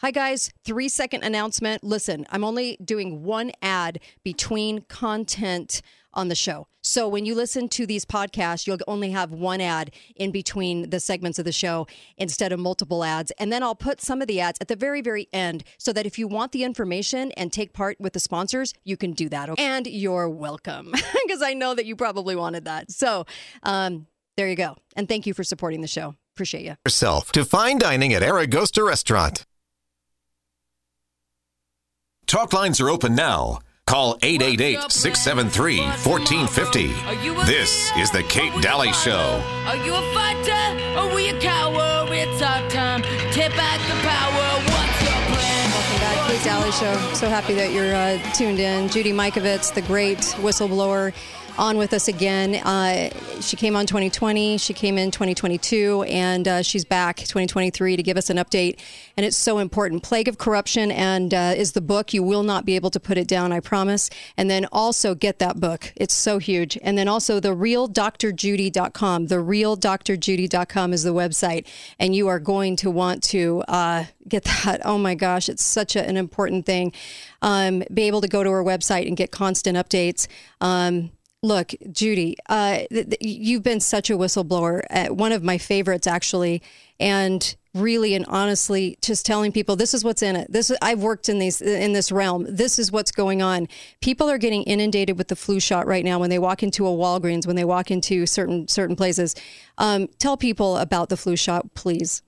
Hi, guys. Three second announcement. Listen, I'm only doing one ad between content on the show. So when you listen to these podcasts, you'll only have one ad in between the segments of the show instead of multiple ads. And then I'll put some of the ads at the very, very end so that if you want the information and take part with the sponsors, you can do that. And you're welcome because I know that you probably wanted that. So um, there you go. And thank you for supporting the show. Appreciate you. Yourself to fine dining at Aragosta Restaurant. Talk lines are open now. Call 888 673 1450. This is The Kate Dalley Show. Are you a fighter or are you a coward? It's our time. Take back the power. What's your plan? Welcome back, Kate Dalley Show. So happy that you're uh, tuned in. Judy Mikovits, the great whistleblower, on with us again. Uh, she came on 2020, she came in 2022, and uh, she's back 2023 to give us an update. And it's so important. Plague of Corruption and uh, is the book. You will not be able to put it down, I promise. And then also get that book. It's so huge. And then also the realdrjudy.com. The realdrjudy.com is the website, and you are going to want to uh, get that. Oh my gosh, it's such a, an important thing. Um, be able to go to her website and get constant updates. Um, Look, Judy, uh, th- th- you've been such a whistleblower. Uh, one of my favorites, actually, and really and honestly, just telling people this is what's in it. This I've worked in these in this realm. This is what's going on. People are getting inundated with the flu shot right now when they walk into a Walgreens, when they walk into certain certain places. Um, tell people about the flu shot, please.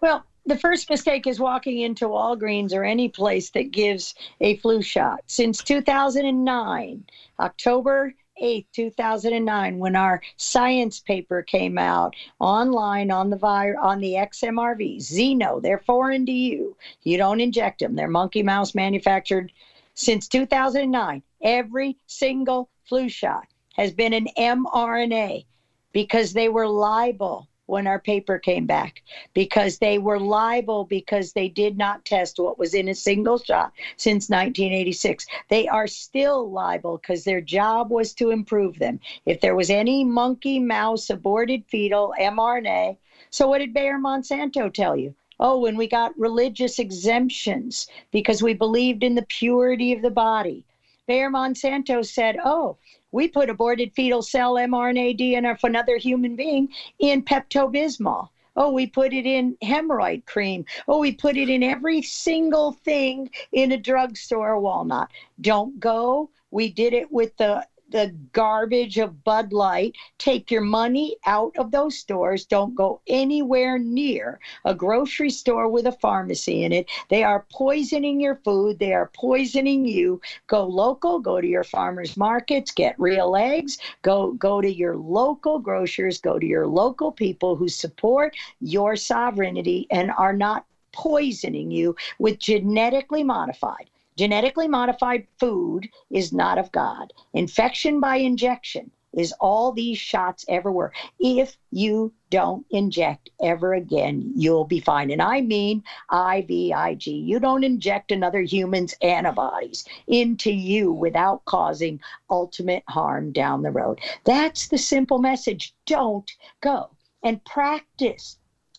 Well, the first mistake is walking into Walgreens or any place that gives a flu shot. Since 2009, October 8th, 2009, when our science paper came out online on the vir- on the XMRV, Xeno, they're foreign to you. You don't inject them. They're monkey mouse manufactured since 2009. Every single flu shot has been an mRNA because they were liable when our paper came back because they were liable because they did not test what was in a single shot since 1986. They are still liable because their job was to improve them. If there was any monkey, mouse, aborted fetal, mRNA. So, what did Bayer Monsanto tell you? Oh, when we got religious exemptions because we believed in the purity of the body. Bayer Monsanto said, oh, we put aborted fetal cell mRNA DNA of another human being in Pepto Bismol. Oh, we put it in hemorrhoid cream. Oh, we put it in every single thing in a drugstore walnut. Don't go. We did it with the the garbage of Bud Light. Take your money out of those stores. Don't go anywhere near a grocery store with a pharmacy in it. They are poisoning your food. They are poisoning you. Go local. Go to your farmers markets. Get real eggs. Go go to your local grocers. Go to your local people who support your sovereignty and are not poisoning you with genetically modified Genetically modified food is not of God. Infection by injection is all these shots ever were. If you don't inject ever again, you'll be fine. And I mean IVIG. You don't inject another human's antibodies into you without causing ultimate harm down the road. That's the simple message. Don't go and practice.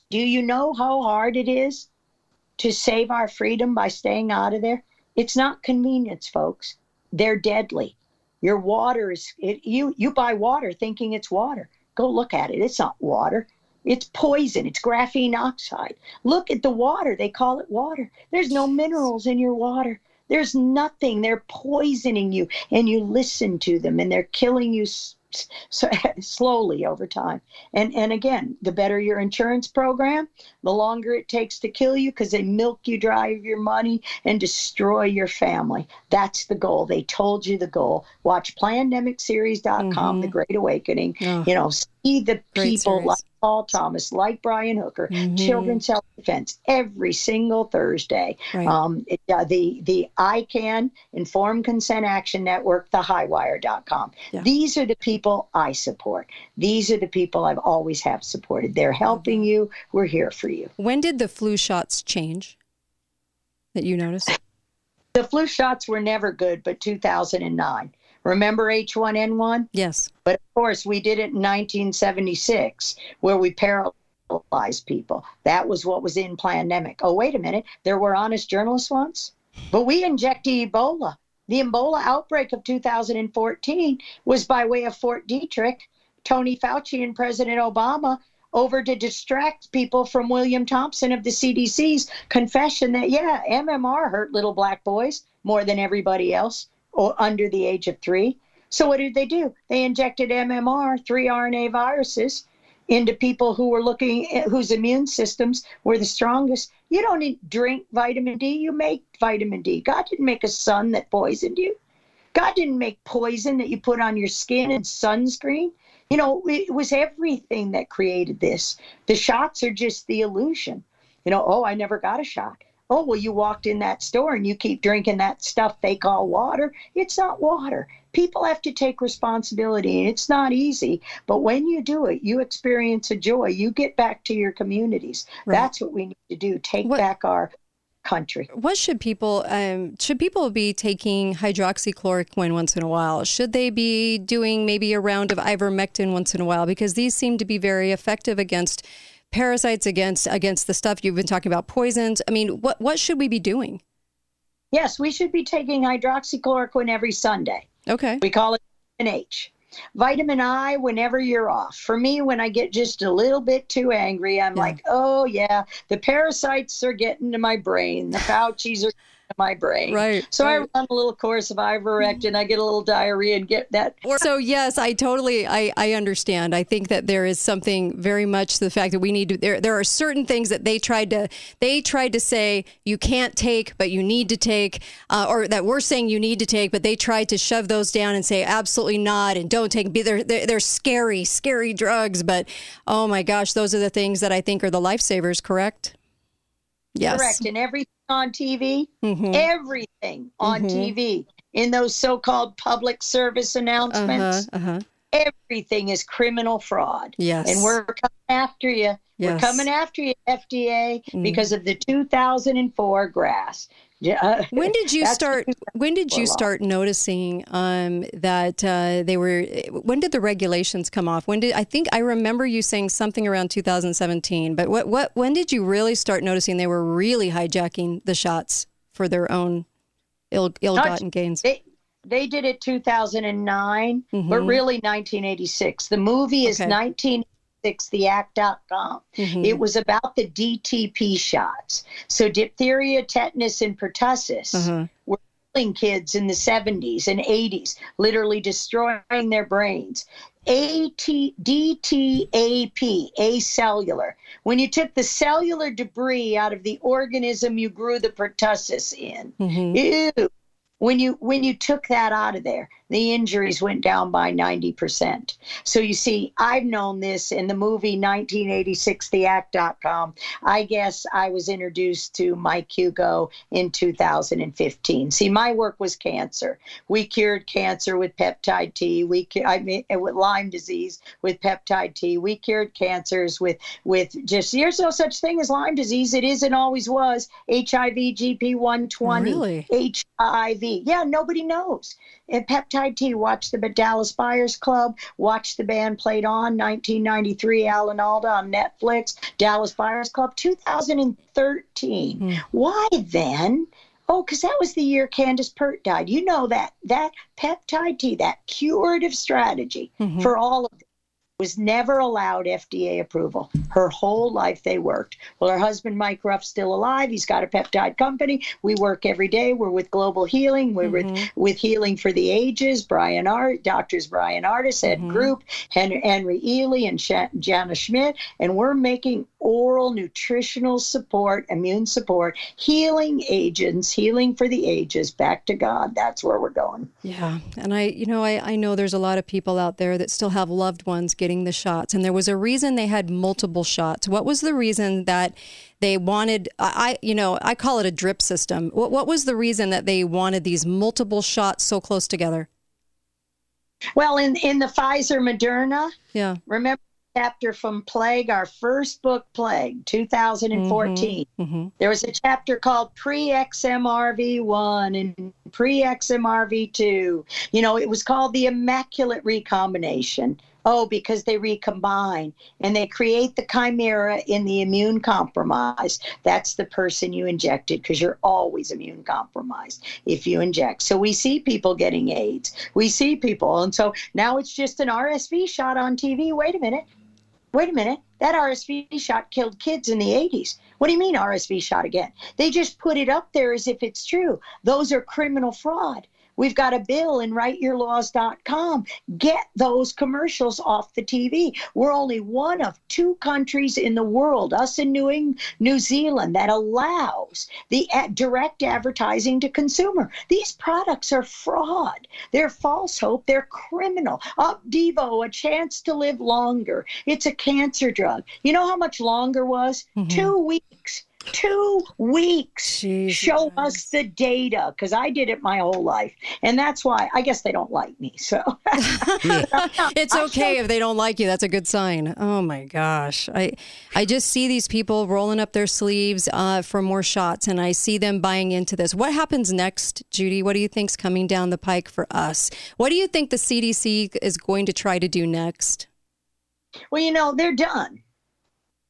Do you know how hard it is to save our freedom by staying out of there? It's not convenience, folks. They're deadly. Your water is it, you you buy water thinking it's water. Go look at it. It's not water. It's poison. It's graphene oxide. Look at the water. They call it water. There's no minerals in your water. There's nothing. They're poisoning you, and you listen to them, and they're killing you so, slowly over time. And and again, the better your insurance program, the longer it takes to kill you because they milk you dry of your money and destroy your family. That's the goal. They told you the goal. Watch plandemicseries.com, mm-hmm. The Great Awakening. Oh. You know, see the people like Paul Thomas, like Brian Hooker, mm-hmm. Children's Health Defense, every single Thursday. Right. Um, it, uh, the the ICAN Informed Consent Action Network, thehighwire.com. Yeah. These are the people I support. These are the people I've always have supported. They're helping you. We're here for you. When did the flu shots change that you noticed? The flu shots were never good, but 2009. Remember H1N1? Yes. But of course, we did it in 1976, where we paralyzed people. That was what was in pandemic. Oh, wait a minute. There were honest journalists once, but we injected Ebola. The Ebola outbreak of 2014 was by way of Fort Detrick. Tony Fauci and President Obama over to distract people from William Thompson of the CDC's confession that, yeah, MMR hurt little black boys more than everybody else or under the age of three. So what did they do? They injected MMR, three RNA viruses, into people who were looking whose immune systems were the strongest. You don't drink vitamin D, you make vitamin D. God didn't make a sun that poisoned you. God didn't make poison that you put on your skin and sunscreen. You know, it was everything that created this. The shots are just the illusion. You know, oh, I never got a shot. Oh, well, you walked in that store and you keep drinking that stuff they call water. It's not water. People have to take responsibility, and it's not easy. But when you do it, you experience a joy. You get back to your communities. Right. That's what we need to do take what, back our country. What should people um, should people be taking hydroxychloroquine once in a while? Should they be doing maybe a round of ivermectin once in a while because these seem to be very effective against parasites against against the stuff you've been talking about poisons. I mean, what what should we be doing? Yes, we should be taking hydroxychloroquine every Sunday. Okay. We call it an H. Vitamin I whenever you're off. For me, when I get just a little bit too angry, I'm yeah. like, oh, yeah, the parasites are getting to my brain. The Fauci's are my brain. Right. So right. I run a little course of ivermectin. I get a little diarrhea and get that. So yes, I totally I, I understand. I think that there is something very much the fact that we need to there there are certain things that they tried to they tried to say you can't take but you need to take uh, or that we're saying you need to take but they tried to shove those down and say absolutely not and don't take they're, they're, they're scary scary drugs but oh my gosh those are the things that I think are the lifesavers correct Yes. Correct. And everything on TV, mm-hmm. everything on mm-hmm. TV in those so called public service announcements, uh-huh, uh-huh. everything is criminal fraud. Yes. And we're coming after you. Yes. We're coming after you, FDA, mm. because of the 2004 grass. Yeah. When did you start? When did you start noticing um, that uh, they were? When did the regulations come off? When did I think I remember you saying something around 2017? But what what when did you really start noticing they were really hijacking the shots for their own ill ill-gotten gains? They, they did it 2009, mm-hmm. but really 1986. The movie is okay. 19 theact.com. Mm-hmm. It was about the DTP shots. So diphtheria, tetanus, and pertussis uh-huh. were killing kids in the 70s and 80s, literally destroying their brains. AT, DTAP, acellular. When you took the cellular debris out of the organism you grew the pertussis in, mm-hmm. ew, when you when you took that out of there the injuries went down by 90%. So you see, I've known this in the movie 1986, theact.com. I guess I was introduced to Mike Hugo in 2015. See, my work was cancer. We cured cancer with peptide T. We I mean with Lyme disease with peptide T. We cured cancers with with just there's no such thing as Lyme disease. It is and always was HIV GP120. Really? HIV. Yeah, nobody knows. And peptide T. Watch the Dallas Buyers Club. Watch the band played on 1993. Alan Alda on Netflix. Dallas Buyers Club 2013. Mm. Why then? Oh, because that was the year Candace Pert died. You know that that peptide T, that curative strategy mm-hmm. for all of was never allowed FDA approval. Her whole life they worked. Well, her husband Mike Ruff's still alive. He's got a peptide company. We work every day. We're with Global Healing. We're mm-hmm. with with Healing for the Ages. Brian Art, doctors Bryan Ardis, Ed mm-hmm. Group, Henry, Henry Ealy, and Sh- Jana Schmidt, and we're making oral nutritional support, immune support, healing agents, healing for the ages, back to God. That's where we're going. Yeah, and I, you know, I, I know there's a lot of people out there that still have loved ones getting the shots. And there was a reason they had multiple shots. What was the reason that they wanted, I, you know, I call it a drip system. What, what was the reason that they wanted these multiple shots so close together? Well, in, in the Pfizer Moderna, yeah. remember chapter from Plague, our first book, Plague, 2014. Mm-hmm, mm-hmm. There was a chapter called Pre XMRV1 and Pre XMRV2. You know, it was called the Immaculate Recombination Oh, because they recombine and they create the chimera in the immune compromised. That's the person you injected because you're always immune compromised if you inject. So we see people getting AIDS. We see people. And so now it's just an RSV shot on TV. Wait a minute. Wait a minute. That RSV shot killed kids in the 80s. What do you mean RSV shot again? They just put it up there as if it's true. Those are criminal fraud. We've got a bill in writeyourlaws.com. Get those commercials off the TV. We're only one of two countries in the world, us in New, England, New Zealand, that allows the direct advertising to consumer. These products are fraud. They're false hope. They're criminal. Opdivo, a chance to live longer. It's a cancer drug. You know how much longer was? Mm-hmm. Two weeks two weeks. Jesus. show us the data because i did it my whole life. And that's why i guess they don't like me so. It's okay if they don't like you. That's a good sign. Oh my gosh. I i just see these people rolling up their sleeves uh, for more shots and i see them buying into this. What happens next judy? What do you think's coming down the pike for us? What do you think the cdc is going to try to do next? Well you know they're done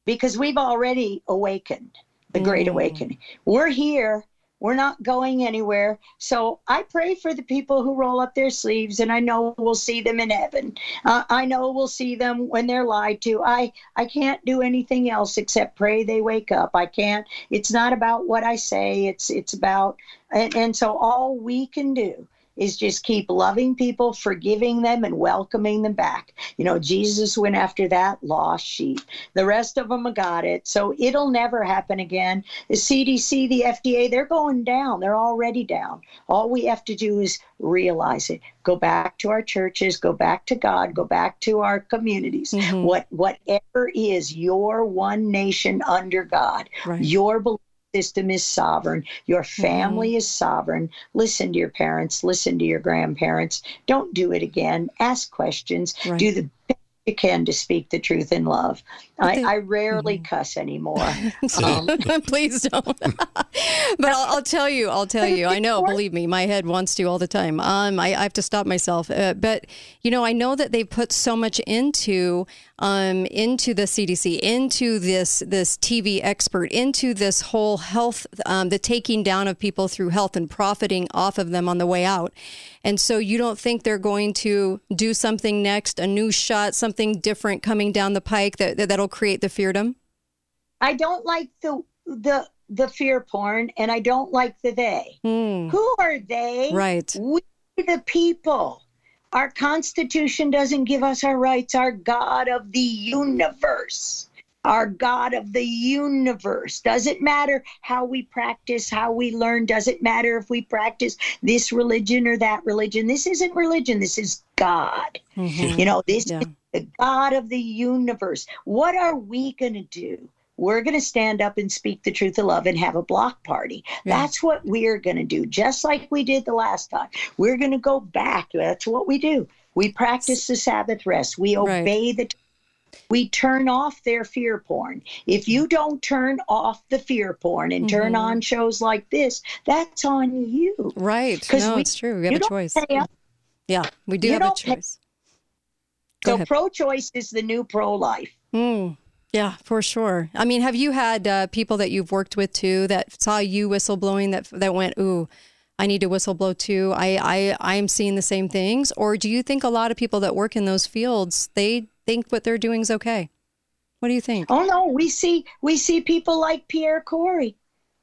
because we've already awakened the Great mm. Awakening. We're here. We're not going anywhere. So I pray for the people who roll up their sleeves, and I know we'll see them in heaven. Uh, I know we'll see them when they're lied to. I I can't do anything else except pray they wake up. I can't. It's not about what I say. It's it's about and, and so all we can do is just keep loving people, forgiving them, and welcoming them back. You know, Jesus went after that lost sheep. The rest of them got it. So it'll never happen again. The CDC, the FDA, they're going down. They're already down. All we have to do is realize it. Go back to our churches, go back to God, go back to our communities. Mm-hmm. What whatever is your one nation under God, right. your belief system is sovereign. Your family mm-hmm. is sovereign. Listen to your parents. Listen to your grandparents. Don't do it again. Ask questions. Right. Do the you can to speak the truth in love. I, I, rarely mm-hmm. cuss anymore. Um, Please don't. but I'll, I'll, tell you, I'll tell you. I know, believe me, my head wants to all the time. Um, I, I have to stop myself. Uh, but you know, I know that they put so much into um, into the CDC, into this this TV expert, into this whole health, um, the taking down of people through health and profiting off of them on the way out. And so you don't think they're going to do something next, a new shot, something different coming down the pike that that'll create the feardom? I don't like the the the fear porn, and I don't like the they. Mm. Who are they? Right. We the people. Our Constitution doesn't give us our rights. Our God of the universe, our God of the universe. Does it matter how we practice, how we learn? Does it matter if we practice this religion or that religion? This isn't religion, this is God. Mm-hmm. You know, this yeah. is the God of the universe. What are we going to do? we're going to stand up and speak the truth of love and have a block party. Yeah. That's what we're going to do, just like we did the last time. We're going to go back. That's what we do. We practice the Sabbath rest. We obey right. the. We turn off their fear porn. If you don't turn off the fear porn and turn mm-hmm. on shows like this, that's on you. Right. No, we, it's true. We have a choice. Yeah, we do you have a choice. so pro-choice is the new pro-life. Mm. Yeah, for sure. I mean, have you had uh, people that you've worked with too that saw you whistleblowing that that went, "Ooh, I need to whistleblow too." I I I'm seeing the same things, or do you think a lot of people that work in those fields they think what they're doing is okay? What do you think? Oh no, we see we see people like Pierre Kory,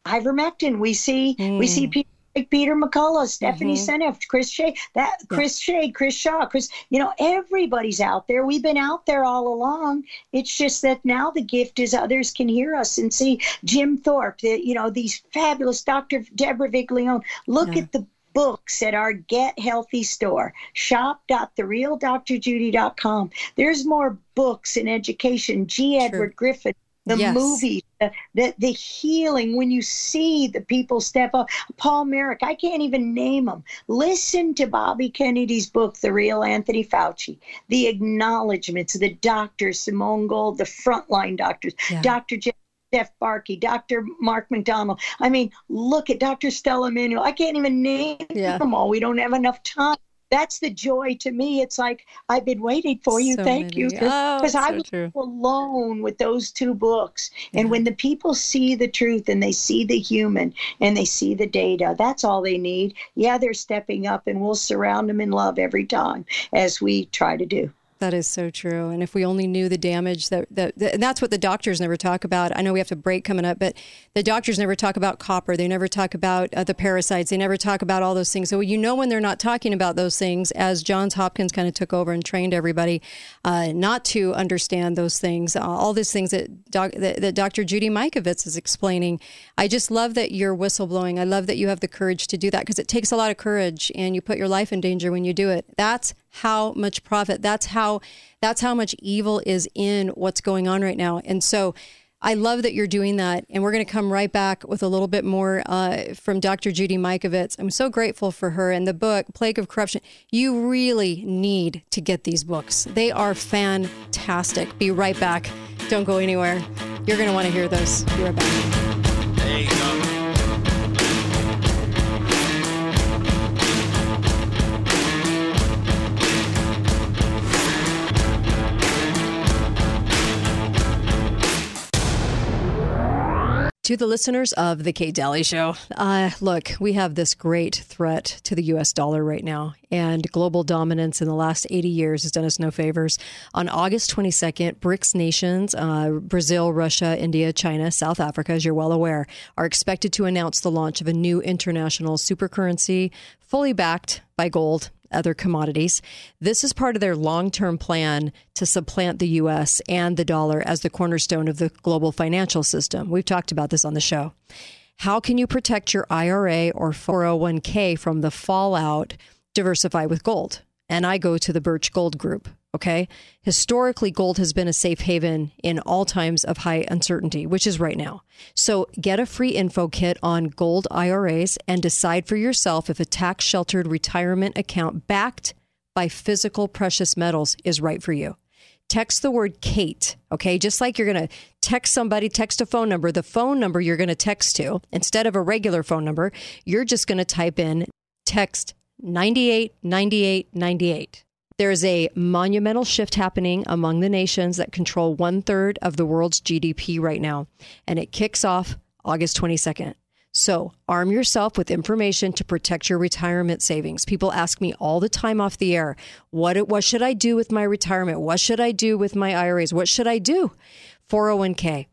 ivermectin. We see mm. we see mm. people like Peter McCullough, Stephanie mm-hmm. Seneff, Chris Shea, that Chris. Shea, Chris Shaw, Chris, you know, everybody's out there. We've been out there all along. It's just that now the gift is others can hear us and see Jim Thorp, the, you know, these fabulous Dr. Deborah Viglione. Look yeah. at the books at our Get Healthy store, shop.therealdrjudy.com. There's more books in education. G. True. Edward Griffin the yes. movie, the, the, the healing when you see the people step up. Paul Marik, I can't even name them. Listen to Bobby Kennedy's book, The Real Anthony Fauci. The acknowledgments, the doctors, Simone Gold, the frontline doctors, yeah. Dr. Jeff Jeff Barke, Dr. Mark McDonald. I mean, look at Dr. Stella Immanuel. I can't even name yeah. them all. We don't have enough time that's the joy to me. It's like I've been waiting for you. So Thank many. you, because Oh, I so was true. alone with those two books. And Yeah. when the people see the truth and they see the human and they see the data, that's all they need. Yeah, they're stepping up, and we'll surround them in love every time as we try to do. That is so true. And if we only knew the damage that, that, that- and that's what the doctors never talk about. I know we have to break coming up, but the doctors never talk about copper. They never talk about uh, the parasites. They never talk about all those things. So you know when they're not talking about those things, as Johns Hopkins kind of took over and trained everybody uh, not to understand those things. Uh, all these things that, doc, that, that Dr. Judy Mikovits is explaining. I just love that you're whistleblowing. I love that you have the courage to do that because it takes a lot of courage and you put your life in danger when you do it. That's how much profit. That's how that's how much evil is in what's going on right now. And so I love that you're doing that. And we're going to come right back with a little bit more uh, from Dr. Judy Mikovits. I'm so grateful for her and the book, Plague of Corruption. You really need to get these books. They are fantastic. Be right back. Don't go anywhere. You're going to want to hear those. Be right back. To the listeners of the Kate Dalley Show, uh, look, we have this great threat to the U.S. dollar right now, and global dominance in the last 80 years has done us no favors. On August 22nd, BRICS nations, uh, Brazil, Russia, India, China, South Africa, as you're well aware, are expected to announce the launch of a new international supercurrency fully backed by gold other commodities. This is part of their long term plan to supplant the U.S. and the dollar as the cornerstone of the global financial system. We've talked about this on the show. How can you protect your IRA or 401k from the fallout? Diversify with gold. And I go to the Birch Gold Group. Okay. Historically, gold has been a safe haven in all times of high uncertainty, which is right now. So get a free info kit on gold IRAs and decide for yourself if a tax sheltered retirement account backed by physical precious metals is right for you. Text the word Kate, okay? Just like you're going to text somebody, text a phone number, the phone number you're going to text to, instead of a regular phone number, you're just going to type in text 989898. There's a monumental shift happening among the nations that control one third of the world's GDP right now, and it kicks off August 22nd. So arm yourself with information to protect your retirement savings. People ask me all the time off the air, what what should I do with my retirement? What should I do with my IRAs? What should I do? 401k.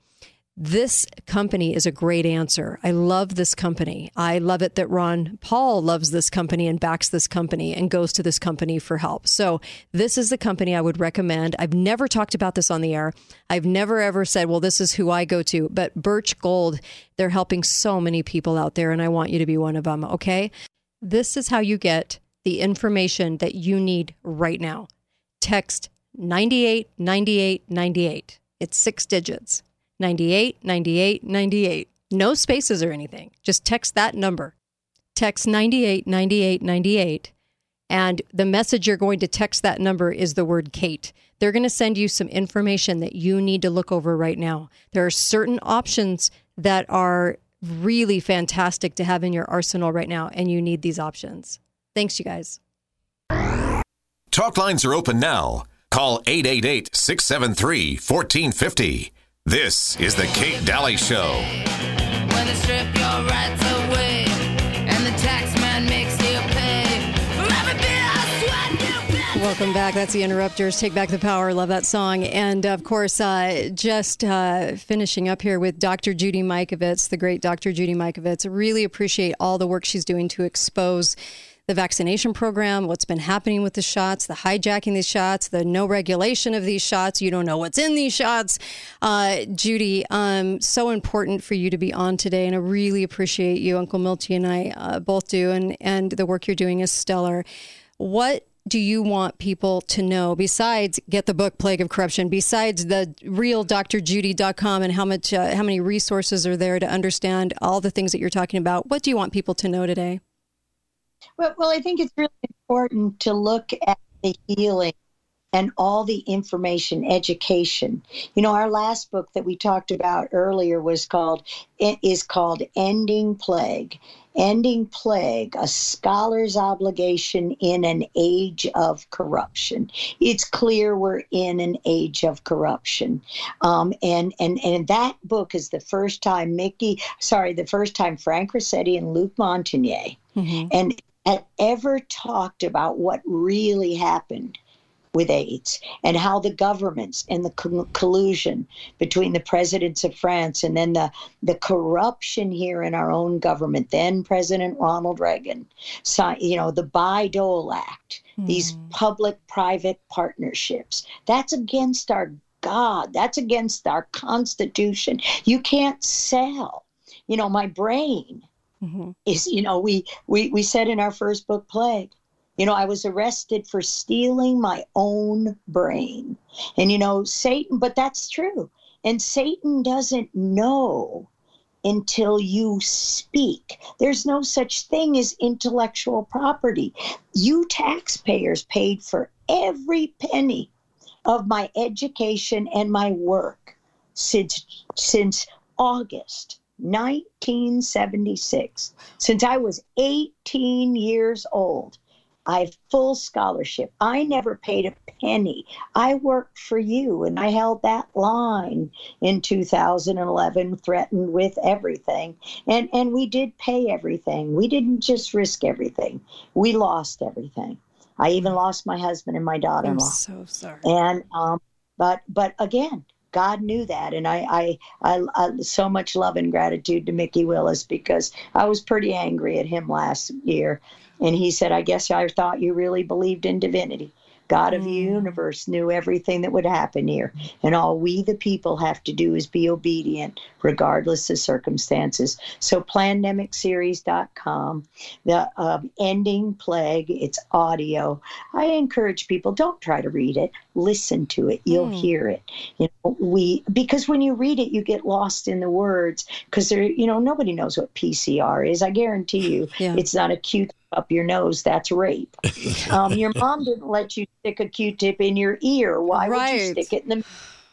This company is a great answer. I love this company. I love it that Ron Paul loves this company and backs this company and goes to this company for help. So, this is the company I would recommend. I've never talked about this on the air. I've never ever said, well, this is who I go to. But Birch Gold, they're helping so many people out there, and I want you to be one of them. Okay. This is how you get the information that you need right now. Text 989898. It's six digits. 98 98 98. No spaces or anything. Just text that number. Text 98 98 98. And the message you're going to text that number is the word Kate. They're going to send you some information that you need to look over right now. There are certain options that are really fantastic to have in your arsenal right now, and you need these options. Thanks, you guys. Talk lines are open now. Call 888 673 1450. This is The Kate Dalley Show. When they strip your rights away and the tax man makes you pay for every bit of sweat you. Welcome back. That's the Interrupters. Take Back the Power. Love that song. And of course, uh, just uh, finishing up here with Dr. Judy Mikovits, the great Dr. Judy Mikovits. Really appreciate all the work she's doing to expose the vaccination program, what's been happening with the shots, the hijacking these shots, the no regulation of these shots. You don't know what's in these shots. Uh, Judy, um, so important for you to be on today, and I really appreciate you. Uncle Milty and I uh, both do, and and the work you're doing is stellar. What do you want people to know besides get the book plague of corruption besides the real drjudy.com and how much uh, how many resources are there to understand all the things that you're talking about what do you want people to know today Well, well, I think it's really important to look at the healing and all the information, education. You know, our last book that we talked about earlier was called is called Ending Plague, Ending Plague, a scholar's obligation in an age of corruption. It's clear we're in an age of corruption. Um, and, and, and that book is the first time Mikki, sorry, the first time Frank Ruscetti and Luc Montagnier mm-hmm. and had ever talked about what really happened with AIDS and how the governments and the co- collusion between the presidents of France and then the, the corruption here in our own government, then President Ronald Reagan, you know, the Bayh-Dole Act, mm. these public private partnerships. That's against our God. That's against our Constitution. You can't sell. You know, my brain mm-hmm. is, you know, we, we, we said in our first book, Plague, you know, I was arrested for stealing my own brain. And, you know, Satan, but that's true. And Satan doesn't know until you speak. There's no such thing as intellectual property. You taxpayers paid for every penny of my education and my work since since August 1976, since I was 18 years old. I have full scholarship. I never paid a penny. I worked for you, and I held that line in 2011, threatened with everything. And, and we did pay everything. We didn't just risk everything, we lost everything. I even lost my husband and my daughter in law. I'm so sorry. And, um, but, but again, God knew that, and I, I, I, I, so much love and gratitude to Mikki Willis because I was pretty angry at him last year, and he said, I guess I thought you really believed in divinity. God of the mm. universe knew everything that would happen here. And all we, the people, have to do is be obedient, regardless of circumstances. So, plandemicseries.com, the um, ending plague, it's audio. I encourage people don't try to read it, listen to it. You'll mm. hear it. You know, we, because when you read it, you get lost in the words because there, you know, nobody knows what PCR is. I guarantee you yeah. it's not a cute up your nose, that's rape. Um, your mom didn't let you stick a Q-tip in your ear. Why right. would you stick it in the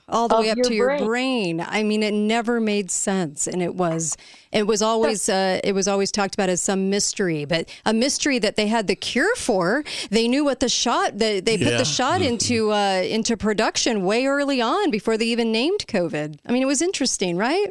all the way up your to your brain. I mean, it never made sense, and it was it was always uh, it was always talked about as some mystery, but a mystery that they had the cure for. They knew what the shot they, they put yeah. the shot mm-hmm. into uh, into production way early on before they even named COVID. I mean, it was interesting, right?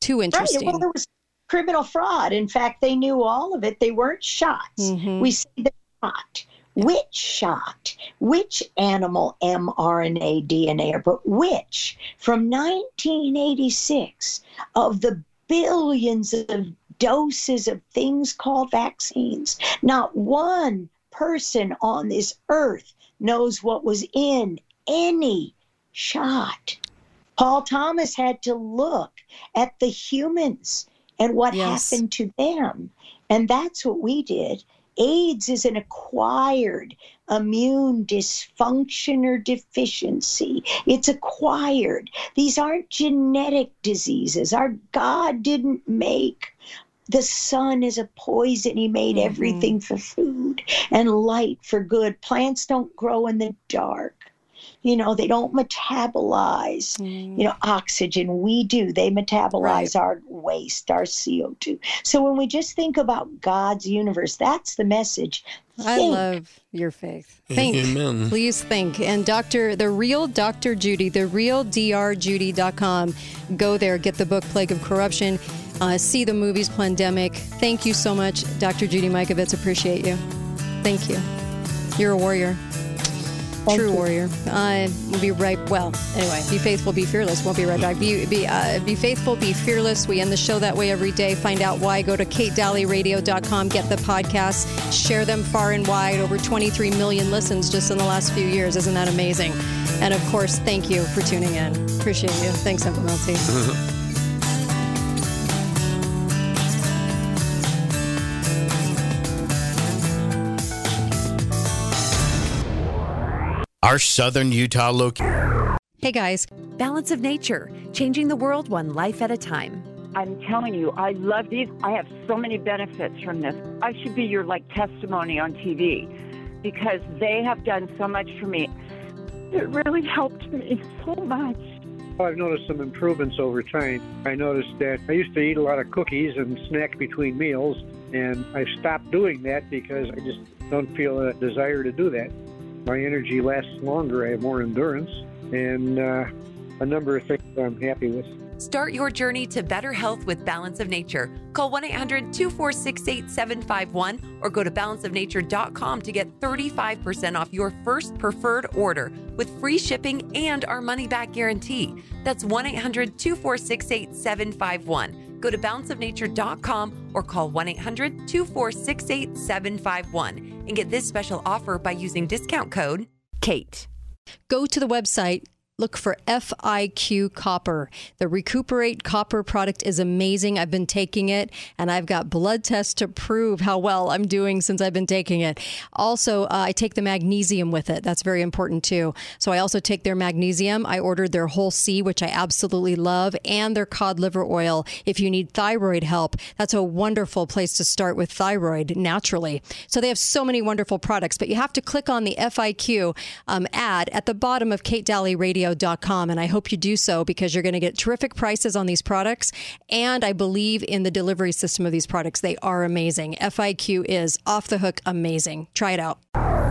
Too interesting. Right. Well, there was criminal fraud. In fact, they knew all of it. They weren't shots. Mm-hmm. We see the shot. Which shot? Which animal mRNA DNA, or but which? From 1986, of the billions of doses of things called vaccines, not one person on this earth knows what was in any shot. Paul Thomas had to look at the humans and what yes. happened to them. And that's what we did. AIDS is an acquired immune dysfunction or deficiency. It's acquired. These aren't genetic diseases. Our God didn't make the sun as a poison. He made mm-hmm. everything for food and light for good. Plants don't grow in the dark you know they don't metabolize mm. you know oxygen we do they metabolize right. our waste our co2 so when we just think about god's universe that's the message think. I love your faith. Think. Amen. Please think. And Dr. The real Dr. Judy, the real drjudy.com. Go there, get the book Plague of Corruption, uh, see the movies Plandemic. Thank you so much, Dr. Judy Mikovits. Appreciate you. Thank you. You're a warrior. Thank True you. warrior. Uh, we'll be right. Well, anyway, be faithful, be fearless. We'll be right back. Be be uh, be faithful, be fearless. We end the show that way every day. Find out why. Go to katedalleyradio.com. Get the podcast. Share them far and wide. Over 23 million listens just in the last few years. Isn't that amazing? And of course, thank you for tuning in. Appreciate you. Thanks, FMLT. our southern Utah location. Hey guys. Balance of Nature, changing the world one life at a time. I'm telling you, I love these. I have so many benefits from this. I should be your like testimony on TV because they have done so much for me. It really helped me so much. I've noticed some improvements over time. I noticed that I used to eat a lot of cookies and snack between meals And I stopped doing that because I just don't feel a desire to do that. My energy lasts longer, I have more endurance, and uh, a number of things I'm happy with. Start your journey to better health with Balance of Nature. Call 1 800 246 8751 or go to balanceofnature.com to get 35% off your first preferred order with free shipping and our money back guarantee. That's 1 800 246 8751. Go to balanceofnature.com or call 1 800 246 8751 and get this special offer by using discount code KATE. Go to the website look for FIQ Copper. The Recuperate Copper product is amazing. I've been taking it and I've got blood tests to prove how well I'm doing since I've been taking it. Also, uh, I take the magnesium with it. That's very important too. So I also take their magnesium. I ordered their whole C, which I absolutely love, and their cod liver oil. If you need thyroid help, that's a wonderful place to start with thyroid naturally. So they have so many wonderful products, but you have to click on the FIQ um, ad at the bottom of Kate Dalley Radio radio.com. And I hope you do so because you're going to get terrific prices on these products. And I believe in the delivery system of these products. They are amazing. FIQ is off the hook amazing. Try it out.